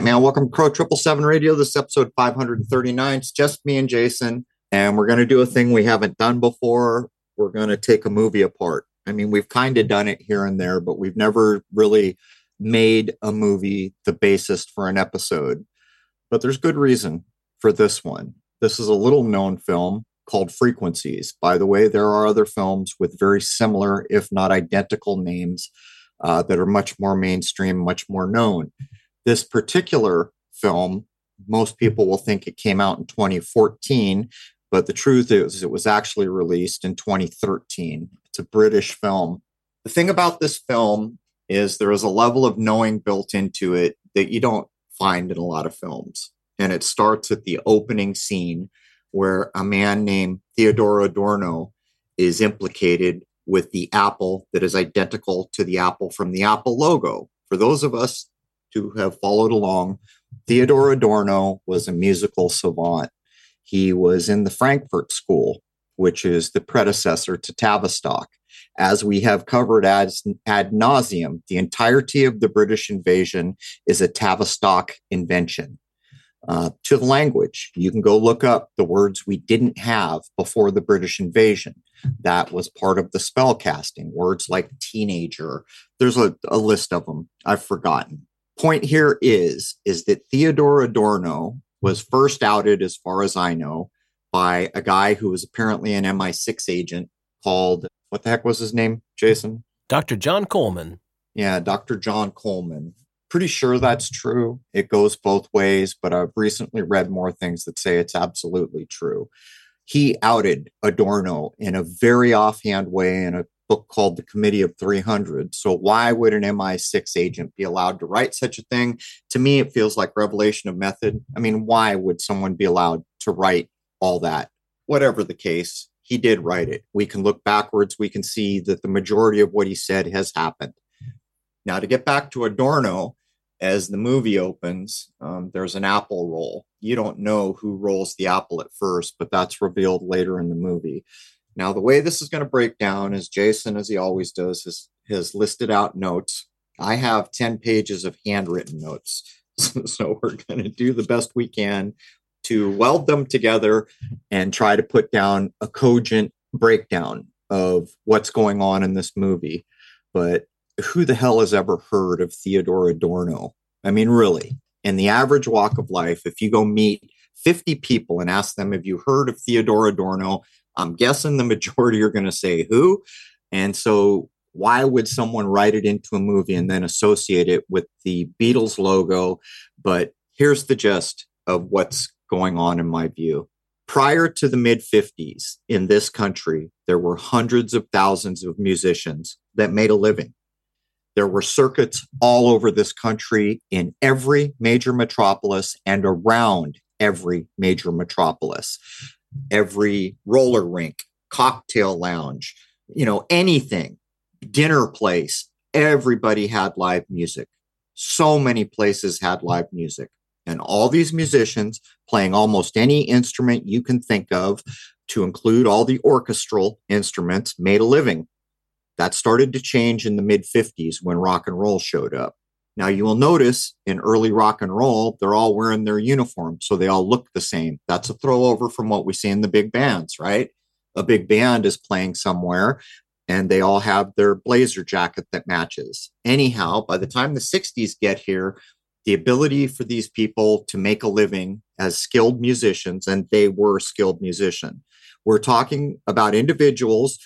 right, man. Welcome to Crow Triple Seven Radio. This is episode 539. It's just me and Jason, and we're going to do a thing we haven't done before. We're going to take a movie apart. I mean, we've kind of done it here and there, but we've never really made a movie the basis for an episode. But there's good reason for this one. This is a little known film called Frequencies. By the way, there are other films with very similar, if not identical, names uh, that are much more mainstream, much more known. This particular film, most people will think it came out in 2014, but the truth is it was actually released in 2013. It's a British film. The thing about this film is there is a level of knowing built into it that you don't find in a lot of films. And it starts at the opening scene where a man named Theodore Adorno is implicated with the apple that is identical to the apple from the Apple logo. For those of us who have followed along, Theodore Adorno was a musical savant. He was in the Frankfurt School, which is the predecessor to Tavistock. As we have covered as ad nauseum, the entirety of the British invasion is a Tavistock invention. Uh, to the language, you can go look up the words we didn't have before the British invasion. That was part of the spell casting. Words like teenager. There's a, a list of them. I've forgotten point here is is that Theodore Adorno was first outed, as far as I know, by a guy who was apparently an MI6 agent called what the heck was his name, Jason? Dr. John Coleman. Yeah, Dr. John Coleman. Pretty sure that's true. It goes both ways, but I've recently read more things that say it's absolutely true. He outed Adorno in a very offhand way in a book called The Committee of 300. So, why would an MI6 agent be allowed to write such a thing? To me, it feels like revelation of method. I mean, why would someone be allowed to write all that? Whatever the case, he did write it. We can look backwards, we can see that the majority of what he said has happened. Now, to get back to Adorno, as the movie opens, um, there's an apple roll. You don't know who rolls the apple at first, but that's revealed later in the movie. Now, the way this is going to break down is Jason, as he always does, has, has listed out notes. I have 10 pages of handwritten notes. so we're going to do the best we can to weld them together and try to put down a cogent breakdown of what's going on in this movie. But who the hell has ever heard of Theodore Adorno? I mean, really, in the average walk of life, if you go meet 50 people and ask them, Have you heard of Theodore Adorno? I'm guessing the majority are going to say who. And so, why would someone write it into a movie and then associate it with the Beatles logo? But here's the gist of what's going on in my view. Prior to the mid 50s in this country, there were hundreds of thousands of musicians that made a living. There were circuits all over this country in every major metropolis and around every major metropolis every roller rink, cocktail lounge, you know, anything, dinner place, everybody had live music. So many places had live music. And all these musicians playing almost any instrument you can think of, to include all the orchestral instruments, made a living. That started to change in the mid 50s when rock and roll showed up. Now you will notice in early rock and roll, they're all wearing their uniform, so they all look the same. That's a throwover from what we see in the big bands, right? A big band is playing somewhere and they all have their blazer jacket that matches. Anyhow, by the time the 60s get here, the ability for these people to make a living as skilled musicians, and they were skilled musicians. We're talking about individuals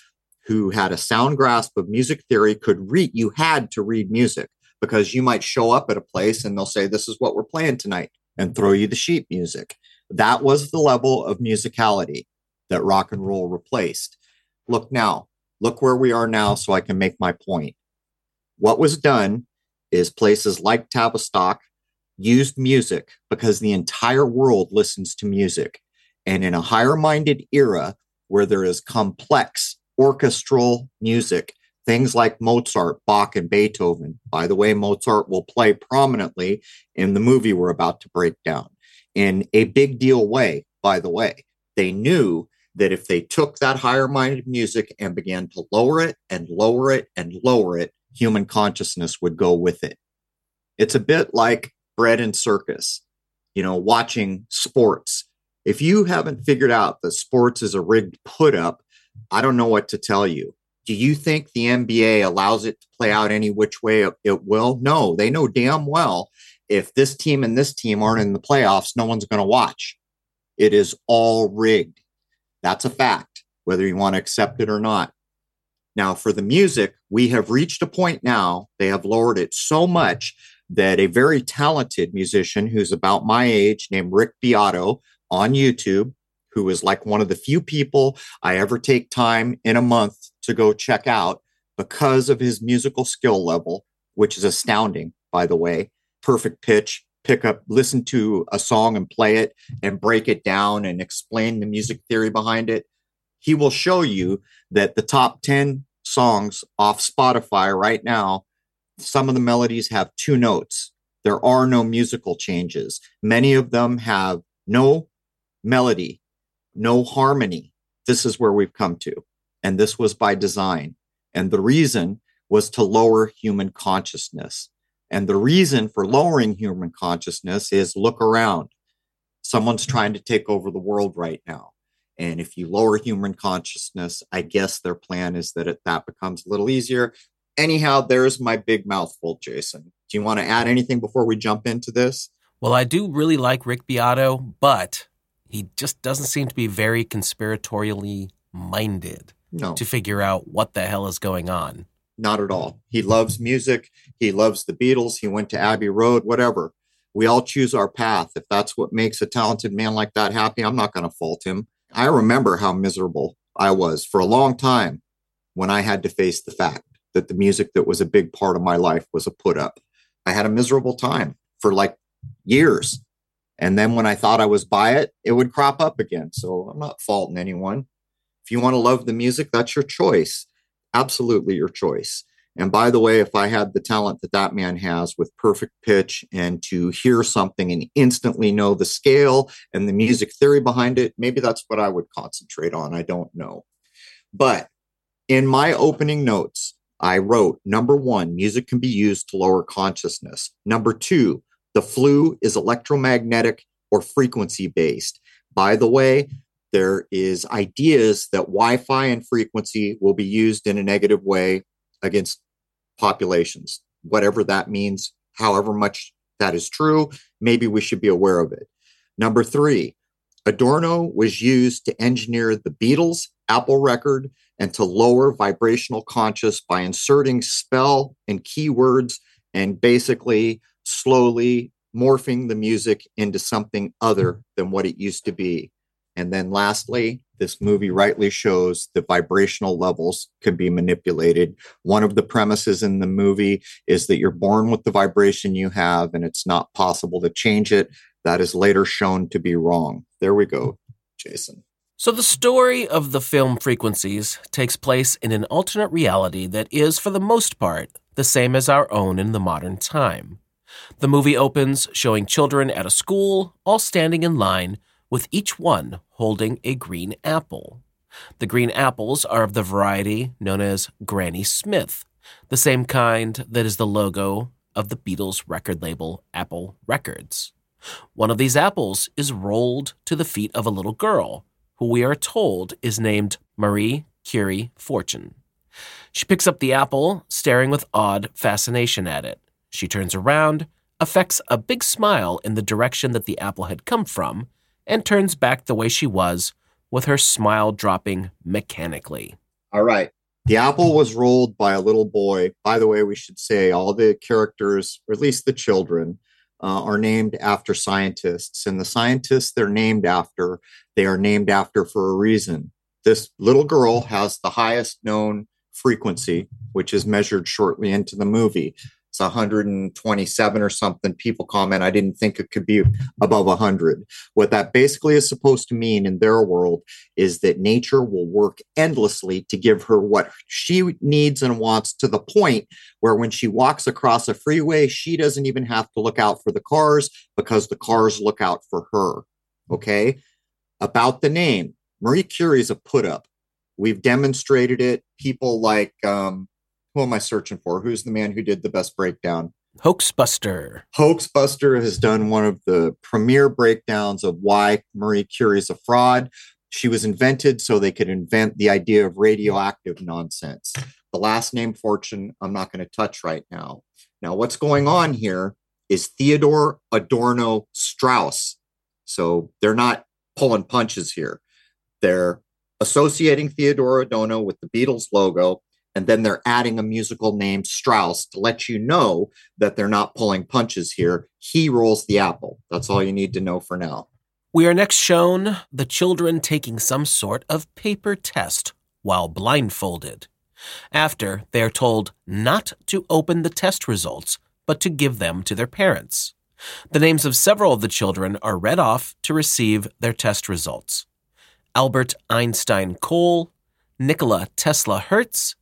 who had a sound grasp of music theory, could read, you had to read music because you might show up at a place and they'll say, This is what we're playing tonight, and throw you the sheet music. That was the level of musicality that rock and roll replaced. Look now, look where we are now, so I can make my point. What was done is places like Tavistock used music because the entire world listens to music. And in a higher minded era where there is complex orchestral music things like Mozart, Bach, and Beethoven. By the way, Mozart will play prominently in the movie we're about to break down in a big deal way, by the way. They knew that if they took that higher minded music and began to lower it and lower it and lower it, human consciousness would go with it. It's a bit like bread and circus, you know, watching sports. If you haven't figured out that sports is a rigged put up, I don't know what to tell you. Do you think the NBA allows it to play out any which way it will? No, they know damn well if this team and this team aren't in the playoffs, no one's going to watch. It is all rigged. That's a fact, whether you want to accept it or not. Now, for the music, we have reached a point now, they have lowered it so much that a very talented musician who's about my age named Rick Beato on YouTube, who is like one of the few people I ever take time in a month to go check out because of his musical skill level, which is astounding, by the way. Perfect pitch, pick up, listen to a song and play it and break it down and explain the music theory behind it he will show you that the top 10 songs off Spotify right now, some of the melodies have two notes. There are no musical changes. Many of them have no melody, no harmony. This is where we've come to. And this was by design. And the reason was to lower human consciousness. And the reason for lowering human consciousness is look around. Someone's trying to take over the world right now. And if you lower human consciousness, I guess their plan is that it, that becomes a little easier. Anyhow, there's my big mouthful, Jason. Do you want to add anything before we jump into this? Well, I do really like Rick Beato, but he just doesn't seem to be very conspiratorially minded no. to figure out what the hell is going on. Not at all. He loves music. He loves the Beatles. He went to Abbey Road, whatever. We all choose our path. If that's what makes a talented man like that happy, I'm not going to fault him. I remember how miserable I was for a long time when I had to face the fact that the music that was a big part of my life was a put up. I had a miserable time for like years. And then when I thought I was by it, it would crop up again. So I'm not faulting anyone. If you want to love the music, that's your choice. Absolutely your choice. And by the way, if I had the talent that that man has with perfect pitch and to hear something and instantly know the scale and the music theory behind it, maybe that's what I would concentrate on. I don't know. But in my opening notes, I wrote number one, music can be used to lower consciousness. Number two, the flu is electromagnetic or frequency based. By the way, there is ideas that Wi-Fi and frequency will be used in a negative way against populations, whatever that means, however much that is true, maybe we should be aware of it. Number three, Adorno was used to engineer the Beatles, Apple record, and to lower vibrational conscious by inserting spell and keywords and basically slowly morphing the music into something other than what it used to be. And then lastly, this movie rightly shows that vibrational levels can be manipulated. One of the premises in the movie is that you're born with the vibration you have and it's not possible to change it. That is later shown to be wrong. There we go, Jason. So, the story of the film Frequencies takes place in an alternate reality that is, for the most part, the same as our own in the modern time. The movie opens showing children at a school all standing in line with each one holding a green apple. The green apples are of the variety known as Granny Smith, the same kind that is the logo of the Beatles record label Apple Records. One of these apples is rolled to the feet of a little girl, who we are told is named Marie Curie Fortune. She picks up the apple, staring with odd fascination at it. She turns around, affects a big smile in the direction that the apple had come from, and turns back the way she was, with her smile dropping mechanically. All right. The apple was rolled by a little boy. By the way, we should say all the characters, or at least the children, uh, are named after scientists. And the scientists they're named after, they are named after for a reason. This little girl has the highest known frequency, which is measured shortly into the movie it's 127 or something. People comment, I didn't think it could be above 100. What that basically is supposed to mean in their world is that nature will work endlessly to give her what she needs and wants to the point where when she walks across a freeway, she doesn't even have to look out for the cars because the cars look out for her. Okay. About the name, Marie Curie is a put up. We've demonstrated it. People like, um, who am I searching for? Who's the man who did the best breakdown? Hoaxbuster. Hoaxbuster has done one of the premier breakdowns of why Marie Curie is a fraud. She was invented so they could invent the idea of radioactive nonsense. The last name Fortune, I'm not going to touch right now. Now, what's going on here is Theodore Adorno Strauss. So they're not pulling punches here. They're associating Theodore Adorno with the Beatles logo, and then they're adding a musical named Strauss, to let you know that they're not pulling punches here. He rolls the apple. That's all you need to know for now. We are next shown the children taking some sort of paper test while blindfolded. After, they are told not to open the test results, but to give them to their parents. The names of several of the children are read off to receive their test results Albert Einstein Cole, Nikola Tesla Hertz,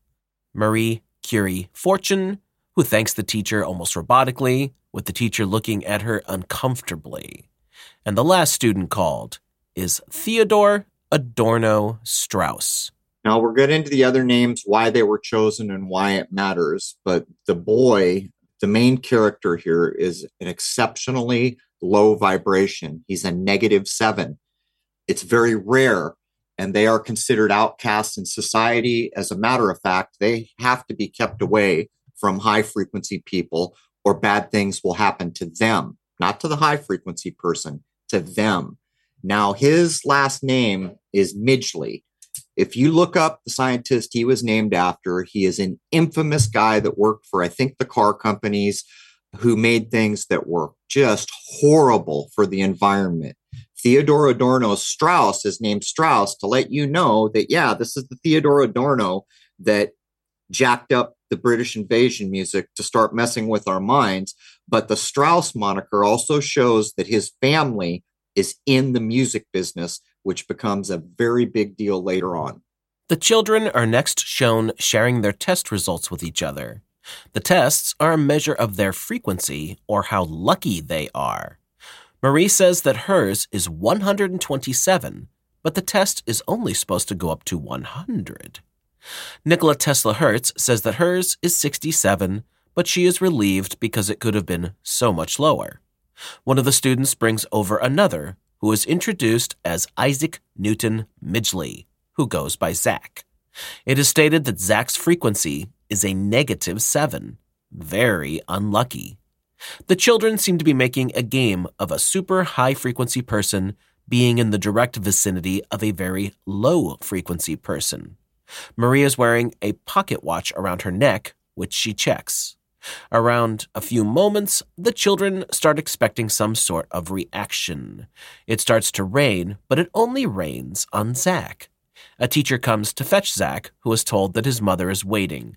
Marie Curie Fortune, who thanks the teacher almost robotically, with the teacher looking at her uncomfortably. And the last student called is Theodore Adorno Strauss. Now we're getting into the other names, why they were chosen and why it matters. But the boy, the main character here, is an exceptionally low vibration. He's a negative seven. It's very rare, and they are considered outcasts in society. As a matter of fact, they have to be kept away from high frequency people, or bad things will happen to them, not to the high frequency person, to them. Now, his last name is Midgley. If you look up the scientist he was named after, he is an infamous guy that worked for, I think, the car companies who made things that were just horrible for the environment. Theodore Adorno Strauss is named Strauss to let you know that, yeah, this is the Theodore Adorno that jacked up the British invasion music to start messing with our minds. But the Strauss moniker also shows that his family is in the music business which becomes a very big deal later on. The children are next shown sharing their test results with each other. The tests are a measure of their frequency or how lucky they are. Marie says that hers is 127, but the test is only supposed to go up to 100. Nikola Tesla Hertz says that hers is 67, but she is relieved because it could have been so much lower. One of the students brings over another who is introduced as Isaac Newton Midgley, who goes by Zach. It is stated that Zach's frequency is a negative 7. Very unlucky. The children seem to be making a game of a super high frequency person being in the direct vicinity of a very low frequency person. Maria is wearing a pocket watch around her neck, which she checks. Around a few moments, the children start expecting some sort of reaction. It starts to rain, but it only rains on Zach. A teacher comes to fetch Zach, who is told that his mother is waiting.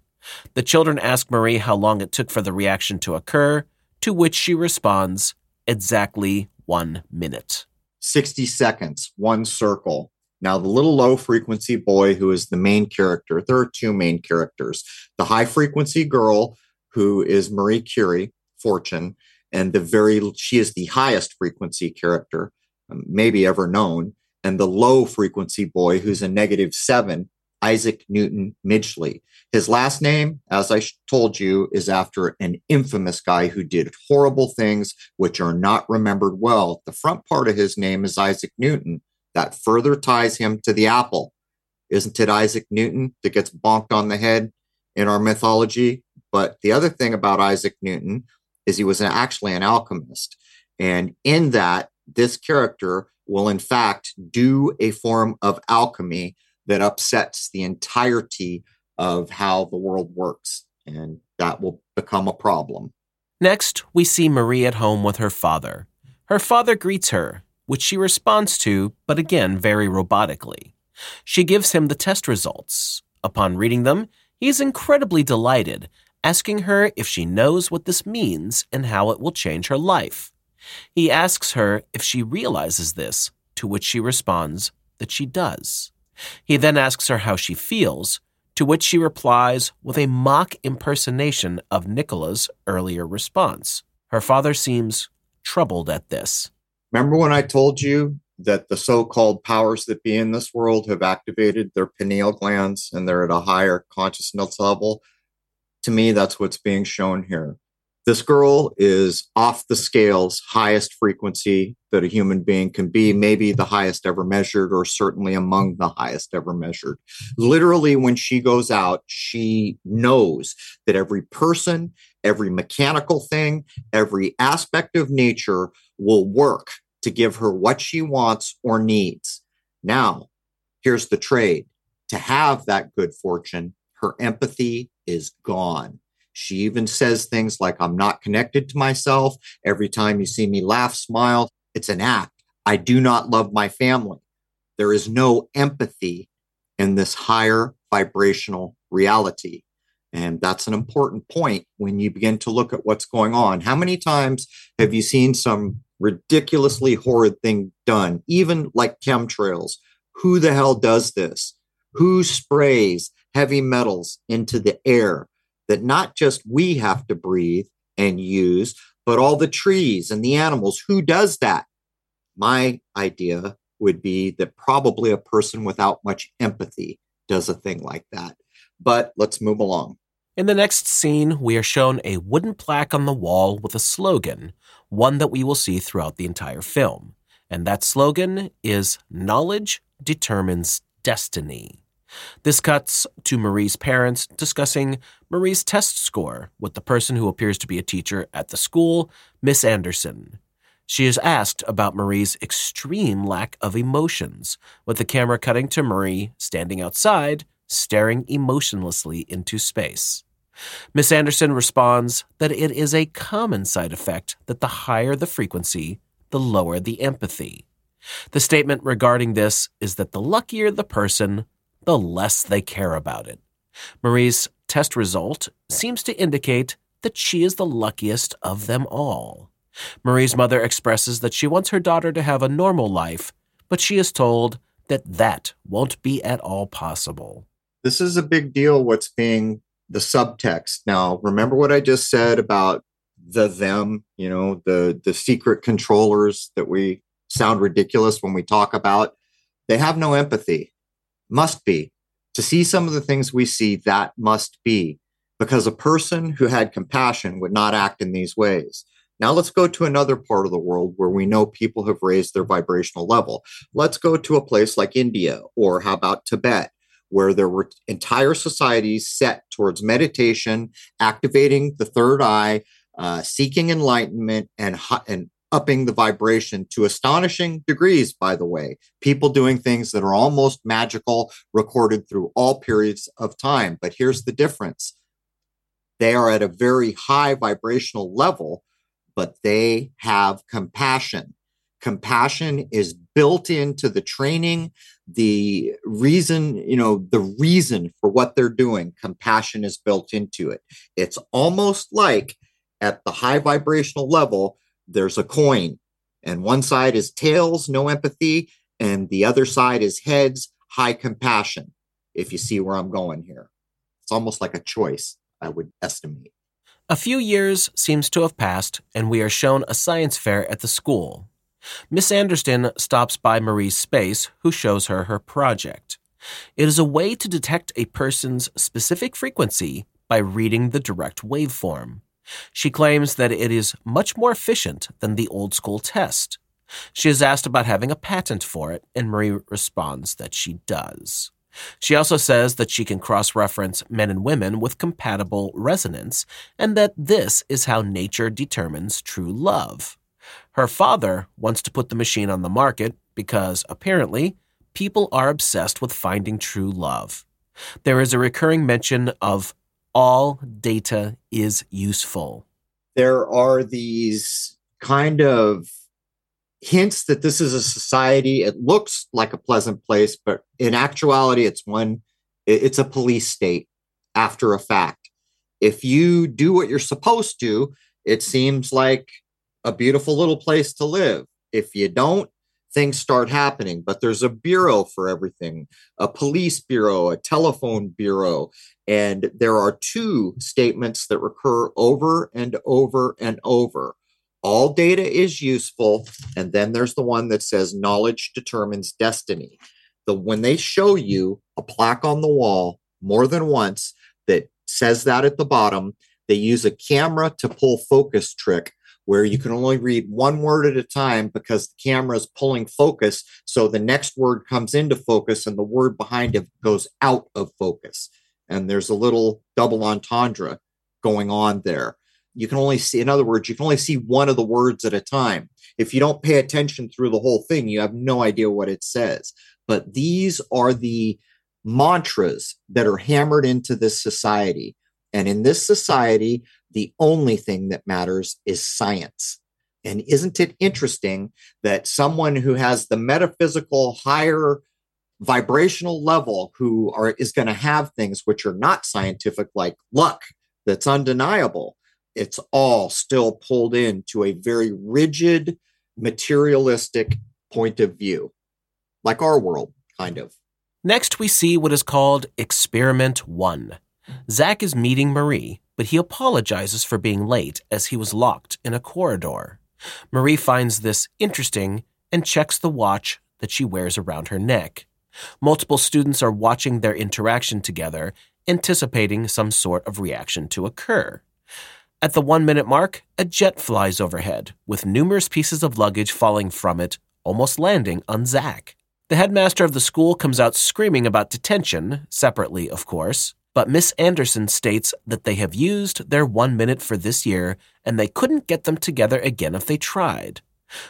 The children ask Marie how long it took for the reaction to occur, to which she responds, exactly one minute. 60 seconds, one circle. Now, the little low frequency boy who is the main character, there are two main characters. The high frequency girl who is Marie Curie, Fortune, and the very she is the highest frequency character um, maybe ever known, and the low frequency boy who's a negative seven, Isaac Newton Midgley. His last name, as I told you, is after an infamous guy who did horrible things which are not remembered well. The front part of his name is Isaac Newton. That further ties him to the apple. Isn't it Isaac Newton that gets bonked on the head in our mythology? But the other thing about Isaac Newton is he was an, actually an alchemist. And in that, this character will in fact do a form of alchemy that upsets the entirety of how the world works. And that will become a problem. Next, we see Marie at home with her father. Her father greets her, which she responds to, but again very robotically. She gives him the test results. Upon reading them, he is incredibly delighted asking her if she knows what this means and how it will change her life. He asks her if she realizes this, to which she responds that she does. He then asks her how she feels, to which she replies with a mock impersonation of Nikola's earlier response. Her father seems troubled at this. Remember when I told you that the so called powers that be in this world have activated their pineal glands and they're at a higher consciousness level? to me, that's what's being shown here. This girl is off the scales, highest frequency that a human being can be, maybe the highest ever measured, or certainly among the highest ever measured. Literally, when she goes out, she knows that every person, every mechanical thing, every aspect of nature will work to give her what she wants or needs. Now, here's the trade to have that good fortune, her empathy is gone. She even says things like, I'm not connected to myself. Every time you see me laugh, smile, it's an act. I do not love my family. There is no empathy in this higher vibrational reality. And that's an important point when you begin to look at what's going on. How many times have you seen some ridiculously horrid thing done, even like chemtrails? Who the hell does this? Who sprays heavy metals into the air? That not just we have to breathe and use, but all the trees and the animals. Who does that? My idea would be that probably a person without much empathy does a thing like that. But let's move along. In the next scene, we are shown a wooden plaque on the wall with a slogan, one that we will see throughout the entire film. And that slogan is Knowledge determines destiny. This cuts to Marie's parents discussing Marie's test score with the person who appears to be a teacher at the school, Miss Anderson. She is asked about Marie's extreme lack of emotions, with the camera cutting to Marie standing outside, staring emotionlessly into space. Miss Anderson responds that it is a common side effect that the higher the frequency, the lower the empathy. The statement regarding this is that the luckier the person, the less they care about it. Marie's test result seems to indicate that she is the luckiest of them all. Marie's mother expresses that she wants her daughter to have a normal life, but she is told that that won't be at all possible. This is a big deal, what's being the subtext. Now, remember what I just said about the them, you know, the the secret controllers that we sound ridiculous when we talk about. They have no empathy must be. To see some of the things we see, that must be. Because a person who had compassion would not act in these ways. Now let's go to another part of the world where we know people have raised their vibrational level. Let's go to a place like India, or how about Tibet, where there were entire societies set towards meditation, activating the third eye, uh, seeking enlightenment, and, and upping the vibration to astonishing degrees, by the way. People doing things that are almost magical, recorded through all periods of time. But here's the difference they are at a very high vibrational level, but they have compassion. Compassion is built into the training, the reason, you know, the reason for what they're doing. Compassion is built into it. It's almost like at the high vibrational level, there's a coin, and one side is tails, no empathy, and the other side is heads, high compassion. If you see where I'm going here, it's almost like a choice, I would estimate. A few years seems to have passed, and we are shown a science fair at the school. Miss Anderson stops by Marie's space, who shows her her project. It is a way to detect a person's specific frequency by reading the direct waveform. She claims that it is much more efficient than the old school test. She is asked about having a patent for it, and Marie responds that she does. She also says that she can cross reference men and women with compatible resonance, and that this is how nature determines true love. Her father wants to put the machine on the market because, apparently, people are obsessed with finding true love. There is a recurring mention of all data is useful. There are these kind of hints that this is a society. It looks like a pleasant place, but in actuality, it's one, it's a police state after a fact. If you do what you're supposed to, it seems like a beautiful little place to live. If you don't, things start happening. But there's a bureau for everything a police bureau, a telephone bureau. And there are two statements that recur over and over and over. All data is useful. And then there's the one that says knowledge determines destiny. The when they show you a plaque on the wall more than once that says that at the bottom, They use a camera to pull focus trick where you can only read one word at a time because the camera is pulling focus. So the next word comes into focus and the word behind it goes out of focus. And there's a little double entendre going on there. You can only see, in other words, you can only see one of the words at a time. If you don't pay attention through the whole thing, you have no idea what it says. But these are the mantras that are hammered into this society. And in this society, the only thing that matters is science. And isn't it interesting that someone who has the metaphysical higher vibrational level who are is going to have things which are not scientific like luck that's undeniable it's all still pulled into a very rigid materialistic point of view? Like our world kind of. Next we see what is called experiment 1 zach is meeting marie but he apologizes for being late as he was locked in a corridor. Marie finds this interesting and checks the watch that she wears around her neck. Multiple students are watching their interaction together, anticipating some sort of reaction to occur. At the one minute mark, a jet flies overhead, with numerous pieces of luggage falling from it, almost landing on Zach. The headmaster of the school comes out screaming about detention, separately, of course. But Miss Anderson states that they have used their one minute for this year and they couldn't get them together again if they tried.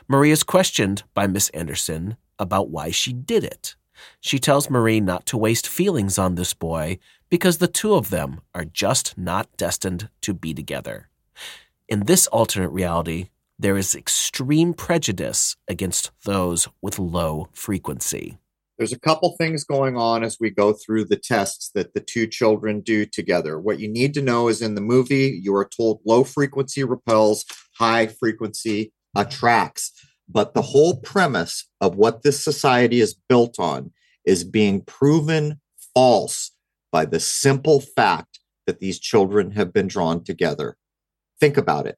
Marie is questioned by Miss Anderson about why she did it. She tells Marie not to waste feelings on this boy because the two of them are just not destined to be together. In this alternate reality, there is extreme prejudice against those with low frequency. There's a couple things going on as we go through the tests that the two children do together. What you need to know is in the movie, you are told low frequency repels, high frequency attracts. But the whole premise of what this society is built on is being proven false by the simple fact that these children have been drawn together. Think about it.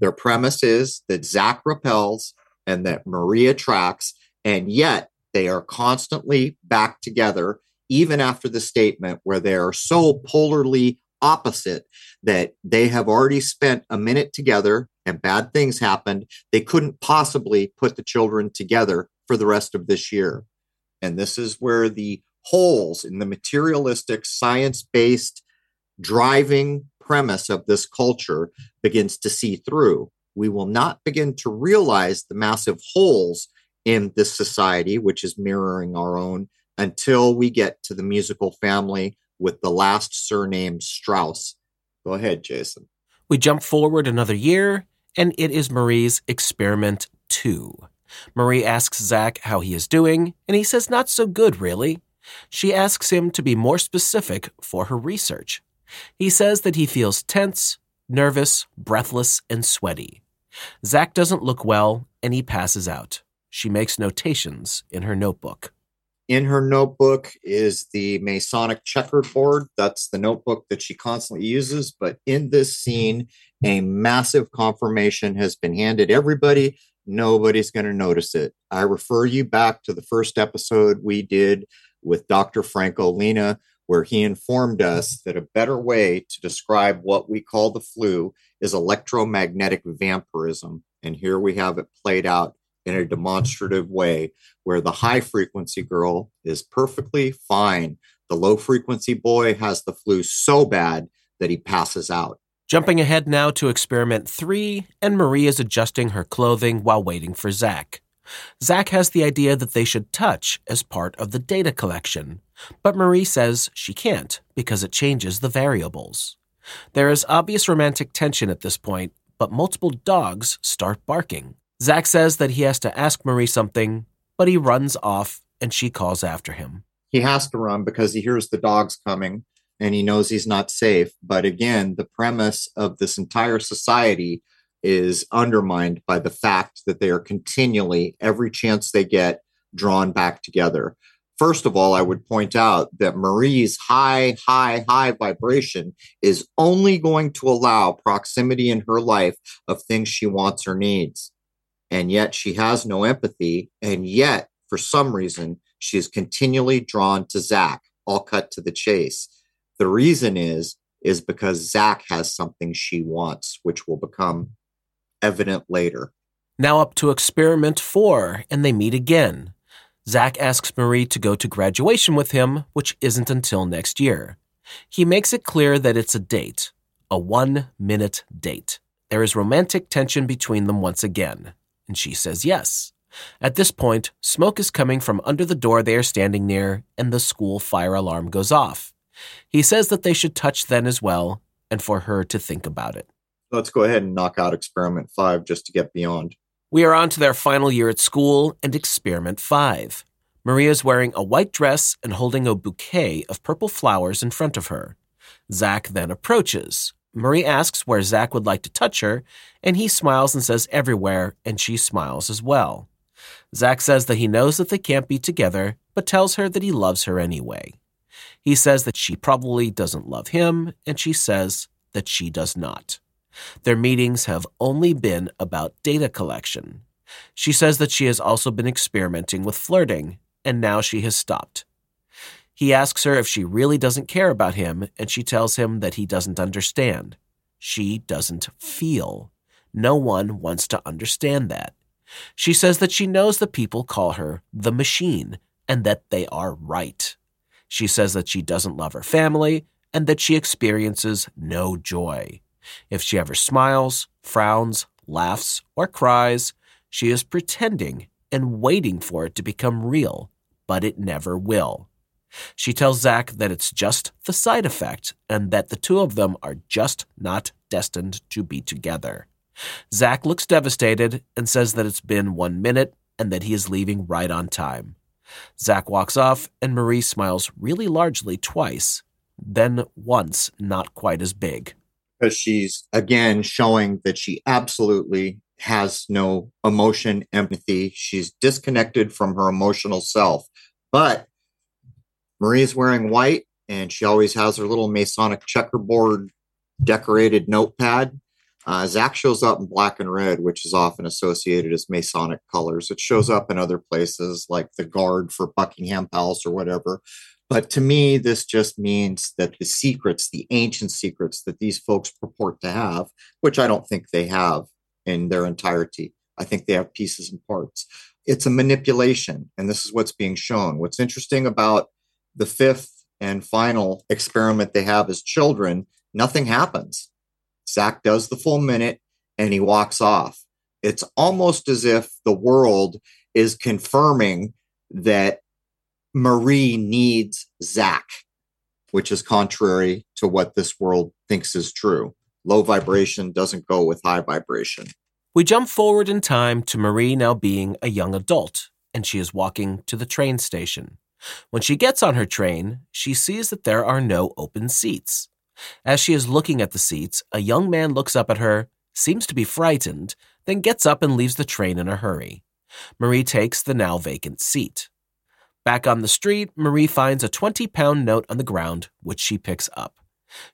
Their premise is that Zach repels and that Maria attracts, and yet they are constantly back together, even after the statement where they are so polarly opposite that they have already spent a minute together and bad things happened. They couldn't possibly put the children together for the rest of this year. And this is where the holes in the materialistic, science based driving premise of this culture begins to see through. We will not begin to realize the massive holes in this society, which is mirroring our own, until we get to the musical family with the last surname Strauss. Go ahead, Jason. We jump forward another year, and it is Marie's experiment two. Marie asks Zach how he is doing, and he says not so good, really. She asks him to be more specific for her research. He says that he feels tense, nervous, breathless, and sweaty. Zach doesn't look well, and he passes out she makes notations in her notebook. In her notebook is the Masonic checkerboard. That's the notebook that she constantly uses. But in this scene, a massive confirmation has been handed everybody. Nobody's going to notice it. I refer you back to the first episode we did with Dr. Franco Lena, where he informed us that a better way to describe what we call the flu is electromagnetic vampirism. And here we have it played out in a demonstrative way where the high frequency girl is perfectly fine. The low frequency boy has the flu so bad that he passes out. Jumping ahead now to experiment three, and Marie is adjusting her clothing while waiting for Zach. Zach has the idea that they should touch as part of the data collection, but Marie says she can't because it changes the variables. There is obvious romantic tension at this point, but multiple dogs start barking. Zach says that he has to ask Marie something, but he runs off and she calls after him. He has to run because he hears the dogs coming and he knows he's not safe. But again, the premise of this entire society is undermined by the fact that they are continually, every chance they get, drawn back together. First of all, I would point out that Marie's high, high, high vibration is only going to allow proximity in her life of things she wants or needs and yet she has no empathy. And yet, for some reason, she is continually drawn to Zach, all cut to the chase. The reason is, is because Zach has something she wants, which will become evident later. Now up to experiment four, and they meet again. Zach asks Marie to go to graduation with him, which isn't until next year. He makes it clear that it's a date, a one minute date. There is romantic tension between them once again, and she says yes. At this point, smoke is coming from under the door they are standing near, and the school fire alarm goes off. He says that they should touch then as well, and for her to think about it. Let's go ahead and knock out experiment five just to get beyond. We are on to their final year at school and experiment five. Maria is wearing a white dress and holding a bouquet of purple flowers in front of her. Zach then approaches. Marie asks where Zach would like to touch her, and he smiles and says everywhere, and she smiles as well. Zach says that he knows that they can't be together, but tells her that he loves her anyway. He says that she probably doesn't love him, and she says that she does not. Their meetings have only been about data collection. She says that she has also been experimenting with flirting, and now she has stopped. He asks her if she really doesn't care about him, and she tells him that he doesn't understand. She doesn't feel. No one wants to understand that. She says that she knows that people call her the machine, and that they are right. She says that she doesn't love her family, and that she experiences no joy. If she ever smiles, frowns, laughs, or cries, she is pretending and waiting for it to become real, but it never will. She tells Zach that it's just the side effect and that the two of them are just not destined to be together. Zach looks devastated and says that it's been one minute and that he is leaving right on time. Zach walks off and Marie smiles really largely twice, then once not quite as big. Because she's again showing that she absolutely has no emotion, empathy. She's disconnected from her emotional self. But Marie's wearing white and she always has her little Masonic checkerboard decorated notepad. Uh, Zach shows up in black and red, which is often associated as Masonic colors. It shows up in other places like the guard for Buckingham Palace or whatever. But to me, this just means that the secrets, the ancient secrets that these folks purport to have, which I don't think they have in their entirety, I think they have pieces and parts. It's a manipulation, and this is what's being shown. What's interesting about the fifth and final experiment they have as children, nothing happens. Zach does the full minute and he walks off. It's almost as if the world is confirming that Marie needs Zach, which is contrary to what this world thinks is true. Low vibration doesn't go with high vibration. We jump forward in time to Marie now being a young adult, and she is walking to the train station. When she gets on her train, she sees that there are no open seats. As she is looking at the seats, a young man looks up at her, seems to be frightened, then gets up and leaves the train in a hurry. Marie takes the now vacant seat. Back on the street, Marie finds a 20 pound note on the ground, which she picks up.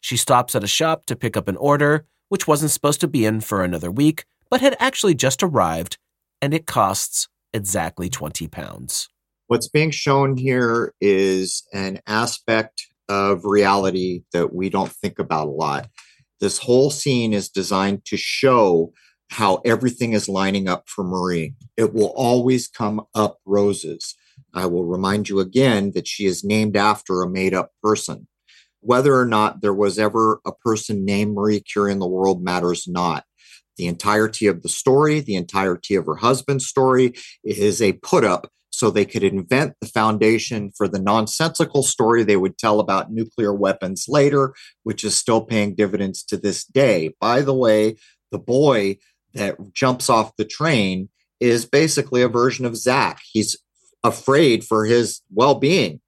She stops at a shop to pick up an order, which wasn't supposed to be in for another week, but had actually just arrived, and it costs exactly 20 pounds. What's being shown here is an aspect of reality that we don't think about a lot. This whole scene is designed to show how everything is lining up for Marie. It will always come up roses. I will remind you again that she is named after a made up person. Whether or not there was ever a person named Marie Curie in the world matters not. The entirety of the story, the entirety of her husband's story is a put up so they could invent the foundation for the nonsensical story they would tell about nuclear weapons later, which is still paying dividends to this day. By the way, the boy that jumps off the train is basically a version of Zach. He's afraid for his well being.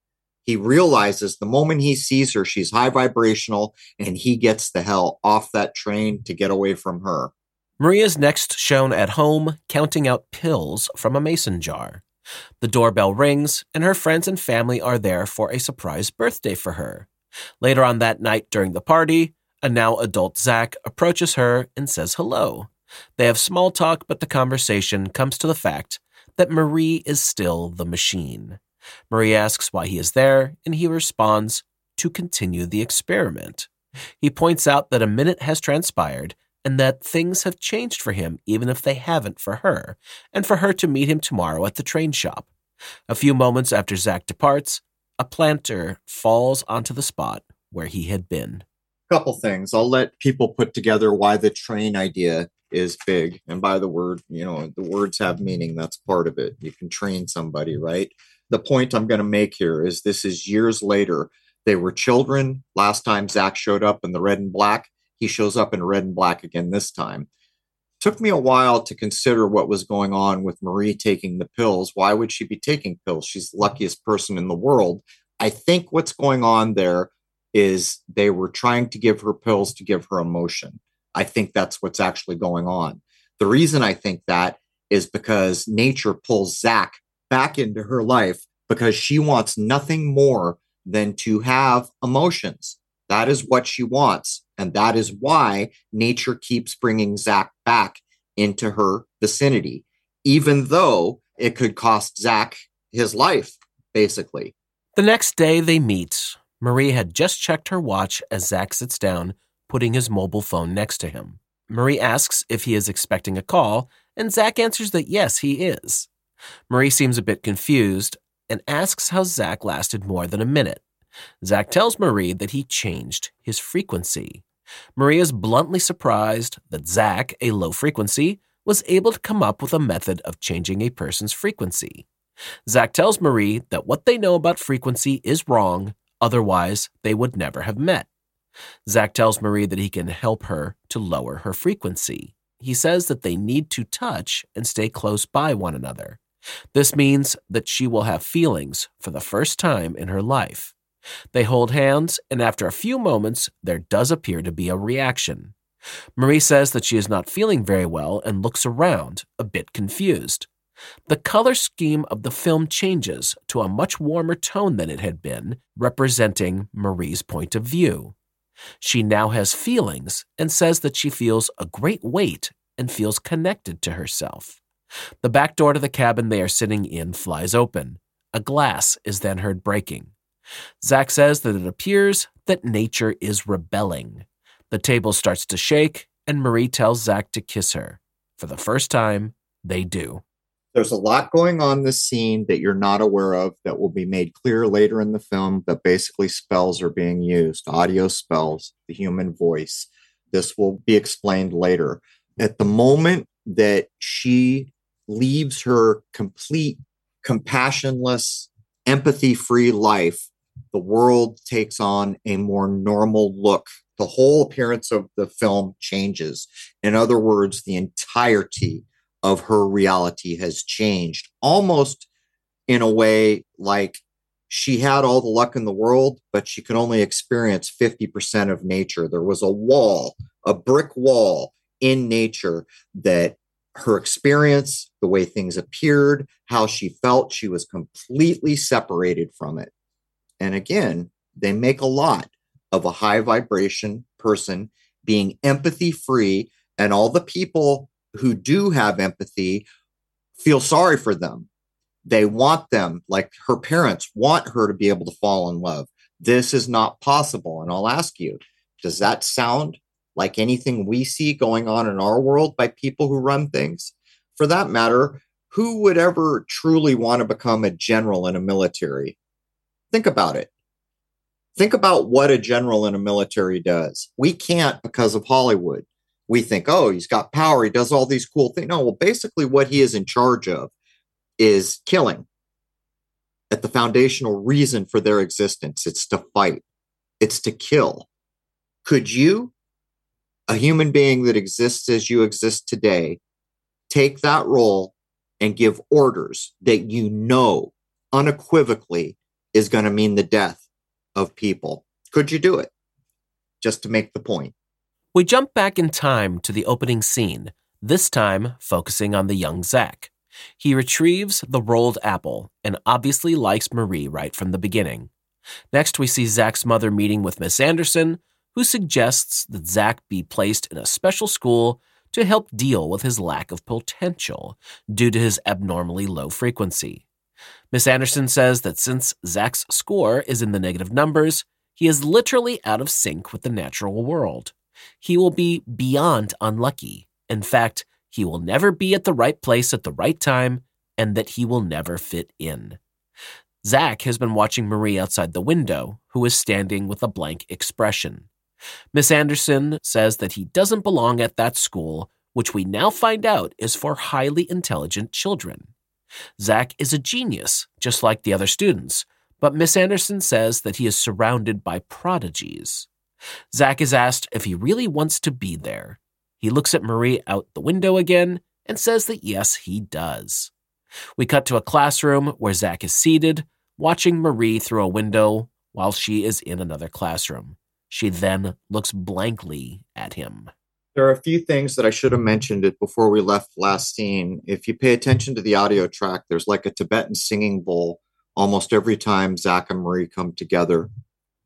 He realizes the moment he sees her, she's high vibrational, and he gets the hell off that train to get away from her. Maria's next shown at home counting out pills from a mason jar. The doorbell rings, and her friends and family are there for a surprise birthday for her. Later on that night during the party, a now adult Zach approaches her and says hello. They have small talk, but the conversation comes to the fact that Marie is still the machine. Marie asks why he is there, and he responds, to continue the experiment. He points out that a minute has transpired and that things have changed for him, even if they haven't for her, and for her to meet him tomorrow at the train shop. A few moments after Zach departs, a planter falls onto the spot where he had been. Couple things. I'll let people put together why the train idea is big. And by the word, you know, the words have meaning. That's part of it. You can train somebody, right? The point I'm going to make here is this is years later. They were children. Last time Zach showed up in the red and black, he shows up in red and black again this time. Took me a while to consider what was going on with Marie taking the pills. Why would she be taking pills? She's the luckiest person in the world. I think what's going on there is they were trying to give her pills to give her emotion. I think that's what's actually going on. The reason I think that is because nature pulls Zach back into her life because she wants nothing more than to have emotions. That is what she wants. And that is why nature keeps bringing Zach back into her vicinity, even though it could cost Zach his life, basically. The next day they meet. Marie had just checked her watch as Zach sits down, putting his mobile phone next to him. Marie asks if he is expecting a call, and Zach answers that yes, he is. Marie seems a bit confused and asks how Zach lasted more than a minute. Zach tells Marie that he changed his frequency. Marie is bluntly surprised that Zach, a low frequency, was able to come up with a method of changing a person's frequency. Zach tells Marie that what they know about frequency is wrong, otherwise, they would never have met. Zach tells Marie that he can help her to lower her frequency. He says that they need to touch and stay close by one another. This means that she will have feelings for the first time in her life. They hold hands, and after a few moments, there does appear to be a reaction. Marie says that she is not feeling very well and looks around, a bit confused. The color scheme of the film changes to a much warmer tone than it had been, representing Marie's point of view. She now has feelings and says that she feels a great weight and feels connected to herself. The back door to the cabin they are sitting in flies open. A glass is then heard breaking. Zach says that it appears that nature is rebelling. The table starts to shake, and Marie tells Zach to kiss her. For the first time, they do. There's a lot going on this scene that you're not aware of that will be made clear later in the film, but basically spells are being used, audio spells, the human voice. This will be explained later. At the moment that she leaves her complete, compassionless, empathy free life the world takes on a more normal look. The whole appearance of the film changes. In other words, the entirety of her reality has changed almost in a way like she had all the luck in the world, but she could only experience 50% of nature. There was a wall, a brick wall in nature that her experience, the way things appeared, how she felt, she was completely separated from it. And again, they make a lot of a high vibration person being empathy free, and all the people who do have empathy feel sorry for them. They want them, like her parents want her to be able to fall in love. This is not possible. And I'll ask you, does that sound like anything we see going on in our world by people who run things? For that matter, who would ever truly want to become a general in a military? Think about it. Think about what a general in a military does. We can't because of Hollywood. We think, oh, he's got power. He does all these cool things. No, well, basically, what he is in charge of is killing. At the foundational reason for their existence, it's to fight, it's to kill. Could you, a human being that exists as you exist today, take that role and give orders that you know unequivocally is going to mean the death of people. Could you do it? Just to make the point. We jump back in time to the opening scene, this time focusing on the young Zach. He retrieves the rolled apple and obviously likes Marie right from the beginning. Next, we see Zach's mother meeting with Miss Anderson, who suggests that Zach be placed in a special school to help deal with his lack of potential due to his abnormally low frequency. Miss Anderson says that since Zach's score is in the negative numbers, He is literally out of sync with the natural world. He will be beyond unlucky. In fact, he will never be at the right place at the right time, and that he will never fit in. Zach has been watching Marie outside the window, who is standing with a blank expression. Miss Anderson says that he doesn't belong at that school, which we now find out is for highly intelligent children. Zach is a genius, just like the other students, but Miss Anderson says that he is surrounded by prodigies. Zach is asked if he really wants to be there. He looks at Marie out the window again and says that yes, he does. We cut to a classroom where Zach is seated, watching Marie through a window while she is in another classroom. She then looks blankly at him. There are a few things that I should have mentioned it before we left last scene. If you pay attention to the audio track, there's like a Tibetan singing bowl almost every time Zach and Marie come together,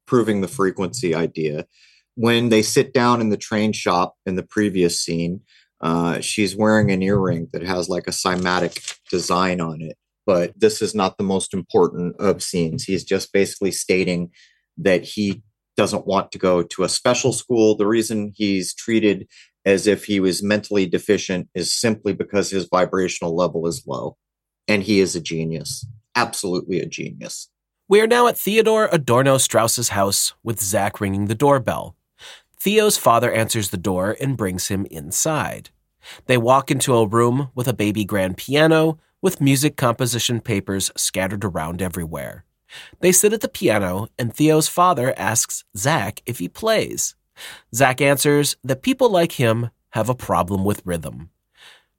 proving the frequency idea. When they sit down in the train shop in the previous scene, uh, she's wearing an earring that has like a cymatic design on it. But this is not the most important of scenes. He's just basically stating that he doesn't want to go to a special school. The reason he's treated as if he was mentally deficient is simply because his vibrational level is low. And he is a genius, absolutely a genius. We are now at Theodore Adorno Strauss's house with Zach ringing the doorbell. Theo's father answers the door and brings him inside. They walk into a room with a baby grand piano with music composition papers scattered around everywhere. They sit at the piano, and Theo's father asks Zach if he plays. Zach answers that people like him have a problem with rhythm.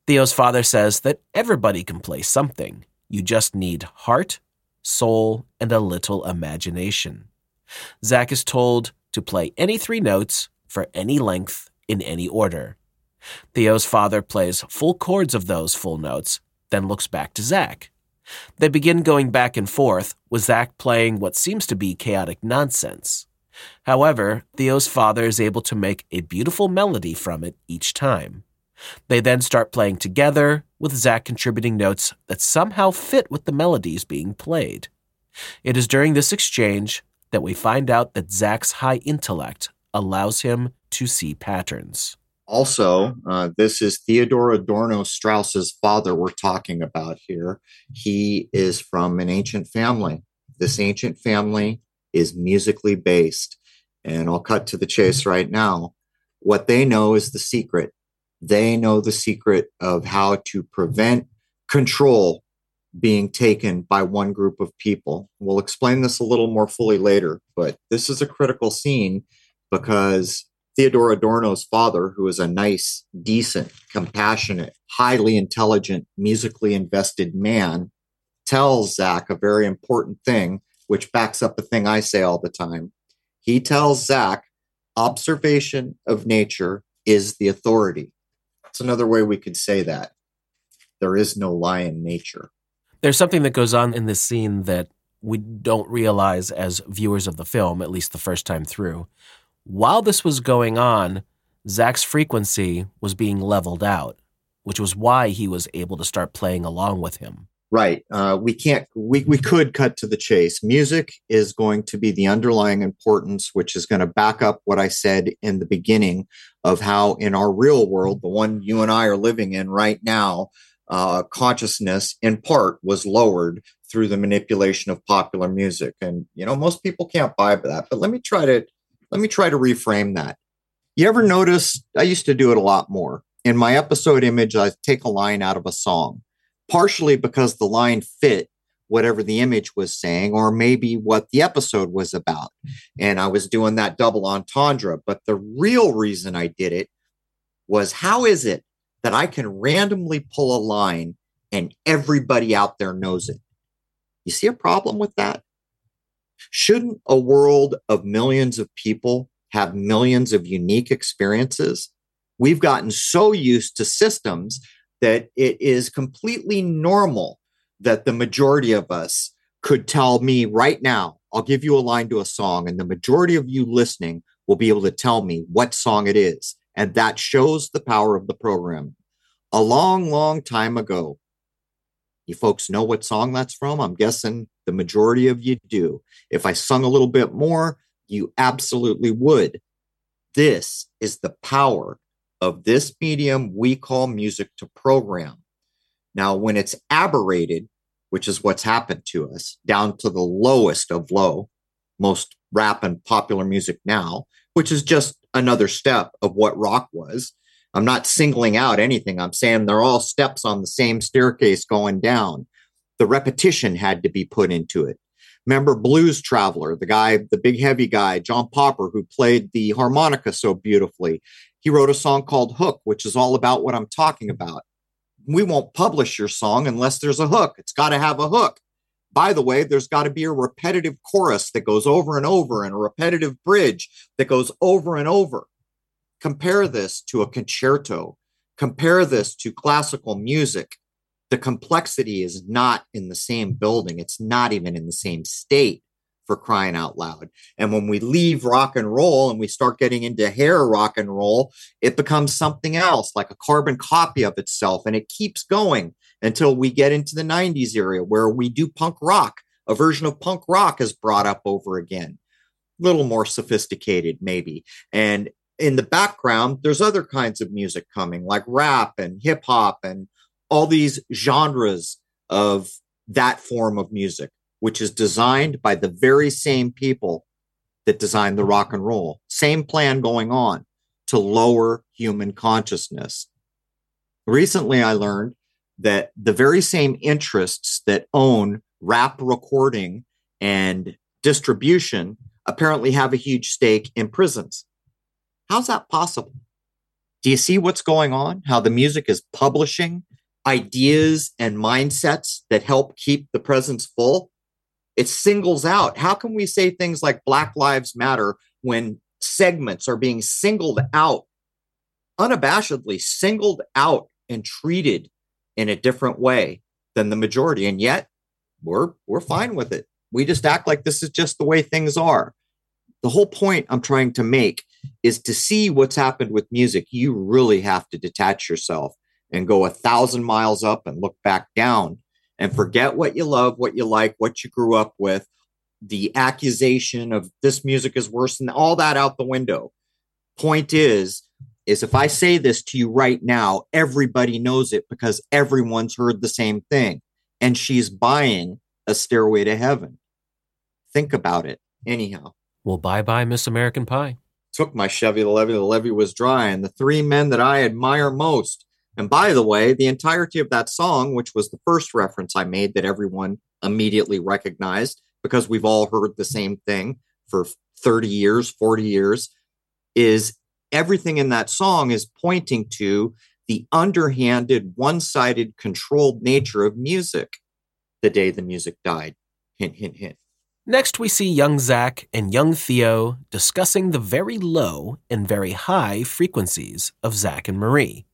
Theo's father says that everybody can play something. You just need heart, soul, and a little imagination. Zach is told to play any three notes for any length in any order. Theo's father plays full chords of those full notes, then looks back to Zach. They begin going back and forth, with Zach playing what seems to be chaotic nonsense. However, Theo's father is able to make a beautiful melody from it each time. They then start playing together, with Zach contributing notes that somehow fit with the melodies being played. It is during this exchange that we find out that Zach's high intellect allows him to see patterns. Also, uh, this is Theodore Adorno Strauss's father we're talking about here. He is from an ancient family. This ancient family is musically based. And I'll cut to the chase right now. What they know is the secret. They know the secret of how to prevent control being taken by one group of people. We'll explain this a little more fully later, but this is a critical scene because Theodore Adorno's father, who is a nice, decent, compassionate, highly intelligent, musically invested man, tells Zach a very important thing, which backs up a thing I say all the time. He tells Zach, observation of nature is the authority. That's another way we could say that. There is no lie in nature. There's something that goes on in this scene that we don't realize as viewers of the film, at least the first time through, while this was going on, Zach's frequency was being leveled out, which was why he was able to start playing along with him. Right. Uh, we can't, we, we could cut to the chase. Music is going to be the underlying importance, which is going to back up what I said in the beginning of how in our real world, the one you and I are living in right now, uh, consciousness in part was lowered through the manipulation of popular music. And, you know, most people can't buy that. But let me try to let me try to reframe that. You ever notice? I used to do it a lot more. In my episode image, I take a line out of a song, partially because the line fit whatever the image was saying, or maybe what the episode was about. And I was doing that double entendre. But the real reason I did it was how is it that I can randomly pull a line and everybody out there knows it? You see a problem with that? Shouldn't a world of millions of people have millions of unique experiences? We've gotten so used to systems that it is completely normal that the majority of us could tell me right now, I'll give you a line to a song, and the majority of you listening will be able to tell me what song it is. And that shows the power of the program. A long, long time ago, you folks know what song that's from? I'm guessing the majority of you do. If I sung a little bit more, You absolutely would. This is the power of this medium we call music to program. Now, when it's aberrated, which is what's happened to us, down to the lowest of low, most rap and popular music now, which is just another step of what rock was. I'm not singling out anything. I'm saying they're all steps on the same staircase going down. The repetition had to be put into it. Remember Blues Traveler, the guy, the big heavy guy, John Popper, who played the harmonica so beautifully. He wrote a song called Hook, which is all about what I'm talking about. We won't publish your song unless there's a hook. It's got to have a hook. By the way, there's got to be a repetitive chorus that goes over and over and a repetitive bridge that goes over and over. Compare this to a concerto. Compare this to classical music. The complexity is not in the same building. It's not even in the same state for crying out loud. And when we leave rock and roll and we start getting into hair rock and roll, it becomes something else, like a carbon copy of itself. And it keeps going until we get into the 90s area where we do punk rock. A version of punk rock is brought up over again, a little more sophisticated, maybe. And in the background, there's other kinds of music coming, like rap and hip hop and all these genres of that form of music which is designed by the very same people that designed the rock and roll. Same plan going on to lower human consciousness. Recently, I learned that the very same interests that own rap recording and distribution apparently have a huge stake in prisons. How's that possible? Do you see what's going on? How the music is publishing ideas and mindsets that help keep the presence full? it singles out. How can we say things like Black Lives Matter when segments are being singled out, unabashedly singled out and treated in a different way than the majority? And yet we're we're fine with it. We just act like this is just the way things are. The whole point I'm trying to make is to see what's happened with music. You really have to detach yourself and go a thousand miles up and look back down and forget what you love, what you like, what you grew up with, the accusation of this music is worse than all that out the window. Point is, is if I say this to you right now, everybody knows it because everyone's heard the same thing. And she's buying a stairway to heaven. Think about it. Anyhow. Well, bye bye, Miss American Pie. Took my Chevy the levee, the levee was dry, and the three men that I admire most and by the way, the entirety of that song, which was the first reference I made that everyone immediately recognized because we've all heard the same thing for 30 years, 40 years, is everything in that song is pointing to the underhanded, one sided, controlled nature of music the day the music died. Hint, hint, hint. Next, we see young Zach and young Theo discussing the very low and very high frequencies of Zach and Marie.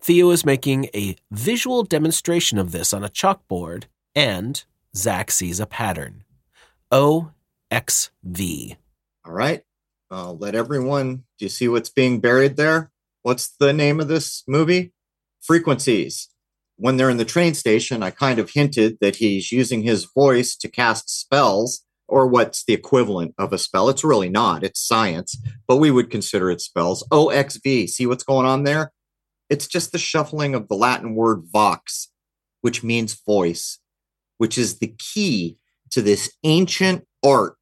Theo is making a visual demonstration of this on a chalkboard, and Zach sees a pattern OXV. All right. I'll let everyone. Do you see what's being buried there? What's the name of this movie? Frequencies. When they're in the train station, I kind of hinted that he's using his voice to cast spells, or what's the equivalent of a spell. It's really not, it's science, but we would consider it spells. OXV. See what's going on there? It's just the shuffling of the Latin word vox, which means voice, which is the key to this ancient art,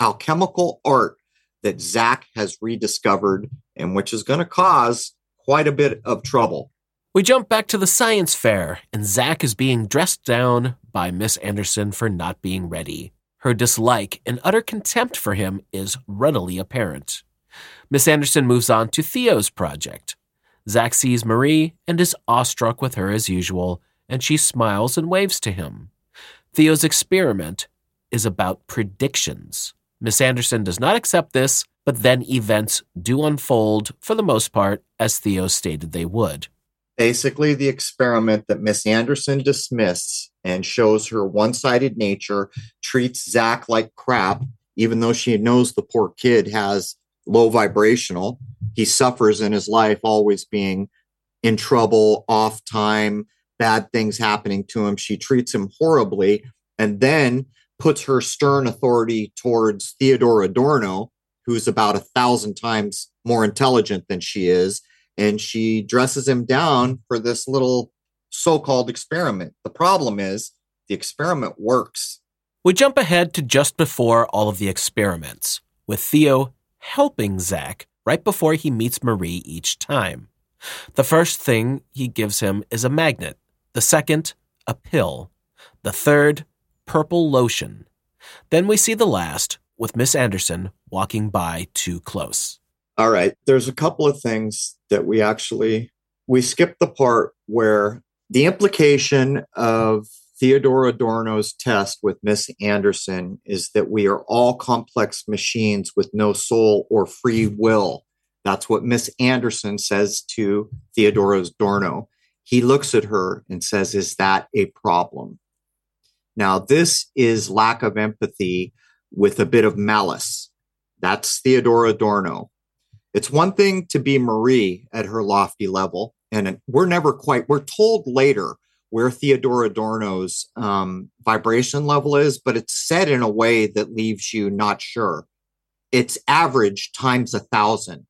alchemical art that Zach has rediscovered and which is going to cause quite a bit of trouble. We jump back to the science fair, and Zach is being dressed down by Miss Anderson for not being ready. Her dislike and utter contempt for him is readily apparent. Miss Anderson moves on to Theo's project. Zach sees Marie and is awestruck with her as usual, and she smiles and waves to him. Theo's experiment is about predictions. Miss Anderson does not accept this, but then events do unfold, for the most part, as Theo stated they would. Basically, the experiment that Miss Anderson dismisses and shows her one sided nature treats Zach like crap, even though she knows the poor kid has low vibrational. He suffers in his life always being in trouble, off time, bad things happening to him. She treats him horribly. And then puts her stern authority towards Theodore Adorno, who's about a thousand times more intelligent than she is. And she dresses him down for this little so called experiment. The problem is the experiment works. We jump ahead to just before all of the experiments, with Theo helping Zach right before he meets Marie each time. The first thing he gives him is a magnet, the second, a pill, the third, purple lotion. Then we see the last with Miss Anderson walking by too close. All right, there's a couple of things that we actually we skipped the part where the implication of Theodore Adorno's test with Miss Anderson is that we are all complex machines with no soul or free will. That's what Miss Anderson says to Theodore Adorno. He looks at her and says, Is that a problem? Now, this is lack of empathy with a bit of malice. That's Theodore Adorno. It's one thing to be Marie at her lofty level, and we're never quite, we're told later where Theodore Adorno's um, vibration level is, but it's said in a way that leaves you not sure. It's average times a thousand.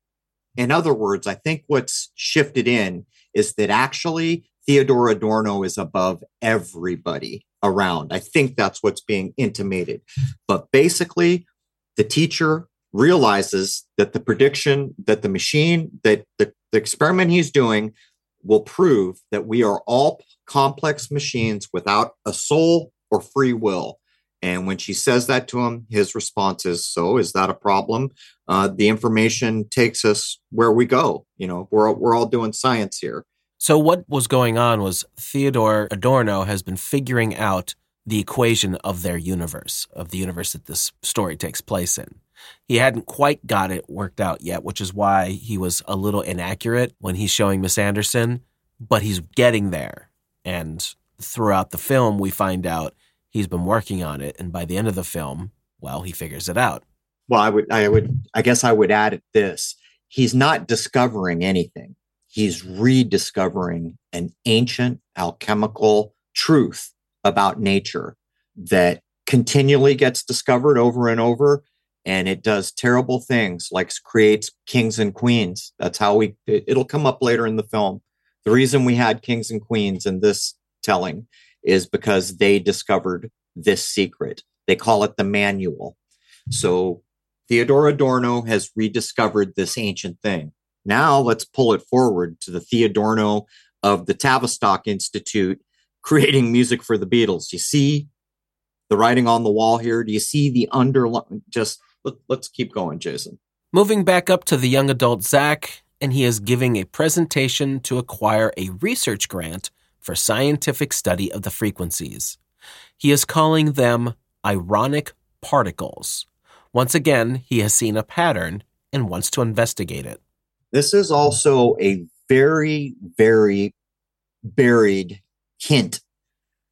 In other words, I think what's shifted in is that actually Theodore Adorno is above everybody around. I think that's what's being intimated. But basically, the teacher realizes that the prediction that the machine, that the, the experiment he's doing will prove that we are all complex machines without a soul or free will. And when she says that to him, his response is, "So is that a problem?" Uh, the information takes us where we go. You know, we're we're all doing science here. So what was going on was Theodore Adorno has been figuring out the equation of their universe, of the universe that this story takes place in. He hadn't quite got it worked out yet, which is why he was a little inaccurate when he's showing Miss Anderson, but he's getting there. And throughout the film, we find out he's been working on it. And by the end of the film, well, he figures it out. Well, I would, I would, I guess I would add this. He's not discovering anything. He's rediscovering an ancient alchemical truth about nature that continually gets discovered over and over and it does terrible things like creates kings and queens that's how we it'll come up later in the film the reason we had kings and queens in this telling is because they discovered this secret. They call it the manual. So theodore adorno has rediscovered this ancient thing. Now let's pull it forward to the theodorno of the tavistock institute creating music for the beatles. You see the writing on the wall here? Do you see the underlying just let, us keep going, Jason. Moving back up to the young adult Zach, and he is giving a presentation to acquire a research grant for scientific study of the frequencies. He is calling them ironic particles. Once again, he has seen a pattern and wants to investigate it. This is also a very, very buried hint.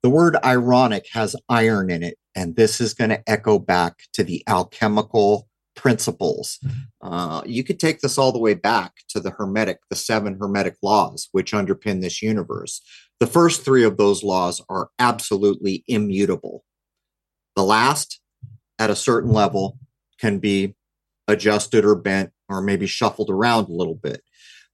The word ironic has iron in it, and this is going to echo back to the alchemical principles. Mm-hmm. Uh, you could take this all the way back to the Hermetic, the seven Hermetic laws, which underpin this universe. The first three of those laws are absolutely immutable. The last, at a certain level, can be adjusted or bent or maybe shuffled around a little bit.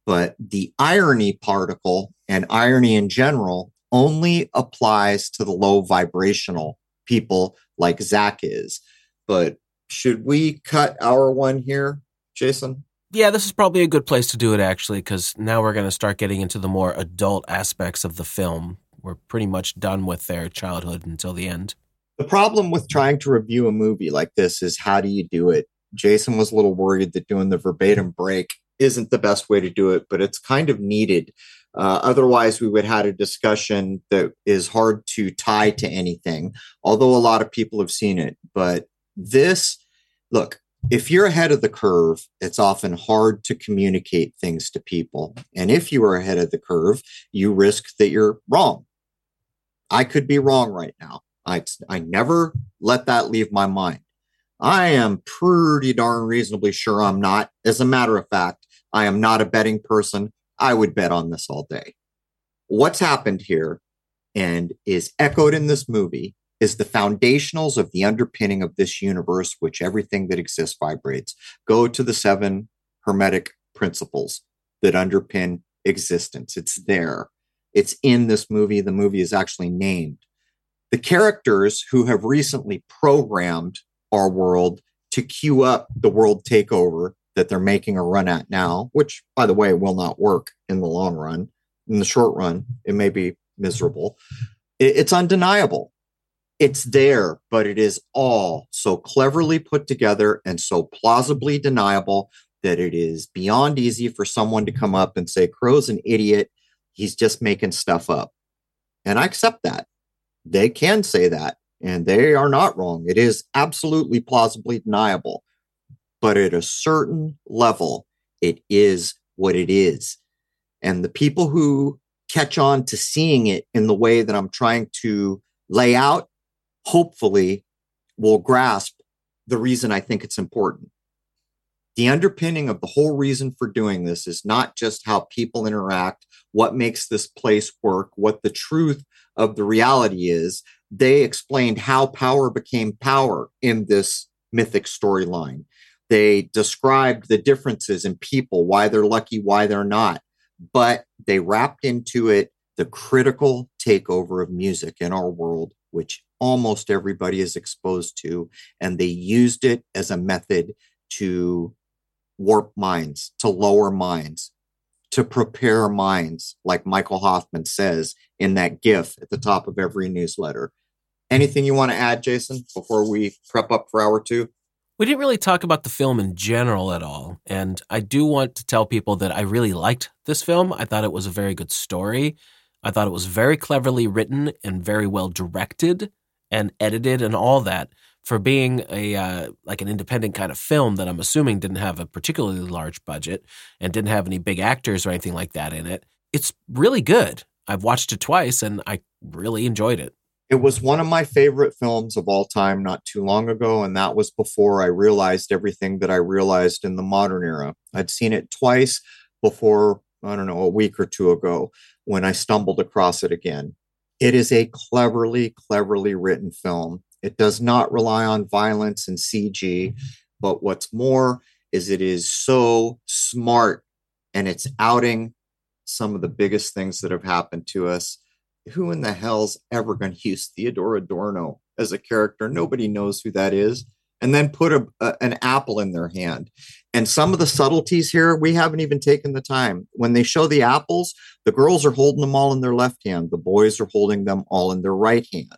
But the irony particle and irony in general only applies to the low vibrational people like Zach is. But should we cut our one here, Jason? Yeah, this is probably a good place to do it actually, because now we're going to start getting into the more adult aspects of the film. We're pretty much done with their childhood until the end. The problem with trying to review a movie like this is how do you do it? Jason was a little worried that doing the verbatim break isn't the best way to do it, but it's kind of needed uh, otherwise, we would have had a discussion that is hard to tie to anything, although a lot of people have seen it. But this, look, if you're ahead of the curve, it's often hard to communicate things to people. And if you are ahead of the curve, you risk that you're wrong. I could be wrong right now. I, I never let that leave my mind. I am pretty darn reasonably sure I'm not. As a matter of fact, I am not a betting person. I would bet on this all day. What's happened here and is echoed in this movie is the foundationals of the underpinning of this universe, which everything that exists vibrates. Go to the seven hermetic principles that underpin existence. It's there. It's in this movie. The movie is actually named. The characters who have recently programmed our world to queue up the world takeover that they're making a run at now, which, by the way, will not work in the long run. In the short run, it may be miserable. It's undeniable. It's there, but it is all so cleverly put together and so plausibly deniable that it is beyond easy for someone to come up and say, Crow's an idiot. He's just making stuff up. And I accept that. They can say that, and they are not wrong. It is absolutely plausibly deniable. But at a certain level, it is what it is. And the people who catch on to seeing it in the way that I'm trying to lay out, hopefully will grasp the reason I think it's important the underpinning of the whole reason for doing this is not just how people interact, what makes this place work, what the truth of the reality is. They explained how power became power in this mythic storyline. They described the differences in people, why they're lucky, why they're not. But they wrapped into it the critical takeover of music in our world, which almost everybody is exposed to. And they used it as a method to warp minds, to lower minds, to prepare minds, like Michael Hoffman says in that GIF at the top of every newsletter. Anything you want to add, Jason, before we prep up for hour two? We didn't really talk about the film in general at all. And I do want to tell people that I really liked this film. I thought it was a very good story. I thought it was very cleverly written and very well directed and edited and all that for being a uh, like an independent kind of film that I'm assuming didn't have a particularly large budget and didn't have any big actors or anything like that in it. It's really good. I've watched it twice and I really enjoyed it. It was one of my favorite films of all time not too long ago and that was before I realized everything that I realized in the modern era. I'd seen it twice before I don't know, a week or two ago when I stumbled across it again. It is a cleverly, cleverly written film. It does not rely on violence and CG, mm-hmm. but what's more is it is so smart and it's outing some of the biggest things that have happened to us. Who in the hell's ever going to use Theodore Adorno as a character? Nobody knows who that is. And then put a, a, an apple in their hand. And some of the subtleties here, we haven't even taken the time. When they show the apples, the girls are holding them all in their left hand, the boys are holding them all in their right hand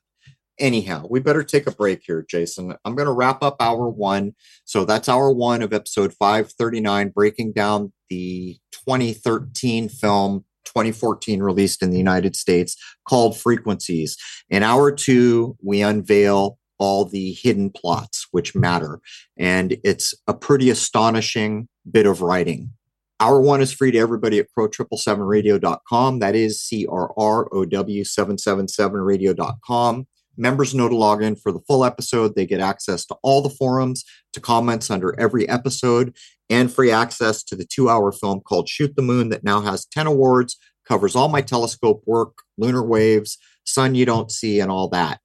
anyhow, we better take a break here, Jason. I'm going to wrap up hour one. So that's hour one of episode 539, breaking down the 2013 film 2014 released in the United States called Frequencies. In hour two, we unveil all the hidden plots which matter. And it's a pretty astonishing bit of writing. Hour one is free to everybody at crow777radio.com. That is C R R O W 777radio.com. Members know to log in for the full episode. They get access to all the forums, to comments under every episode, and free access to the two hour film called Shoot the Moon that now has 10 awards, covers all my telescope work, lunar waves, sun you don't see, and all that.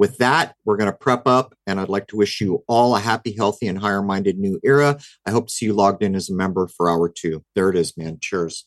With that, we're going to prep up, and I'd like to wish you all a happy, healthy, and higher minded new era. I hope to see you logged in as a member for hour two. There it is, man. Cheers.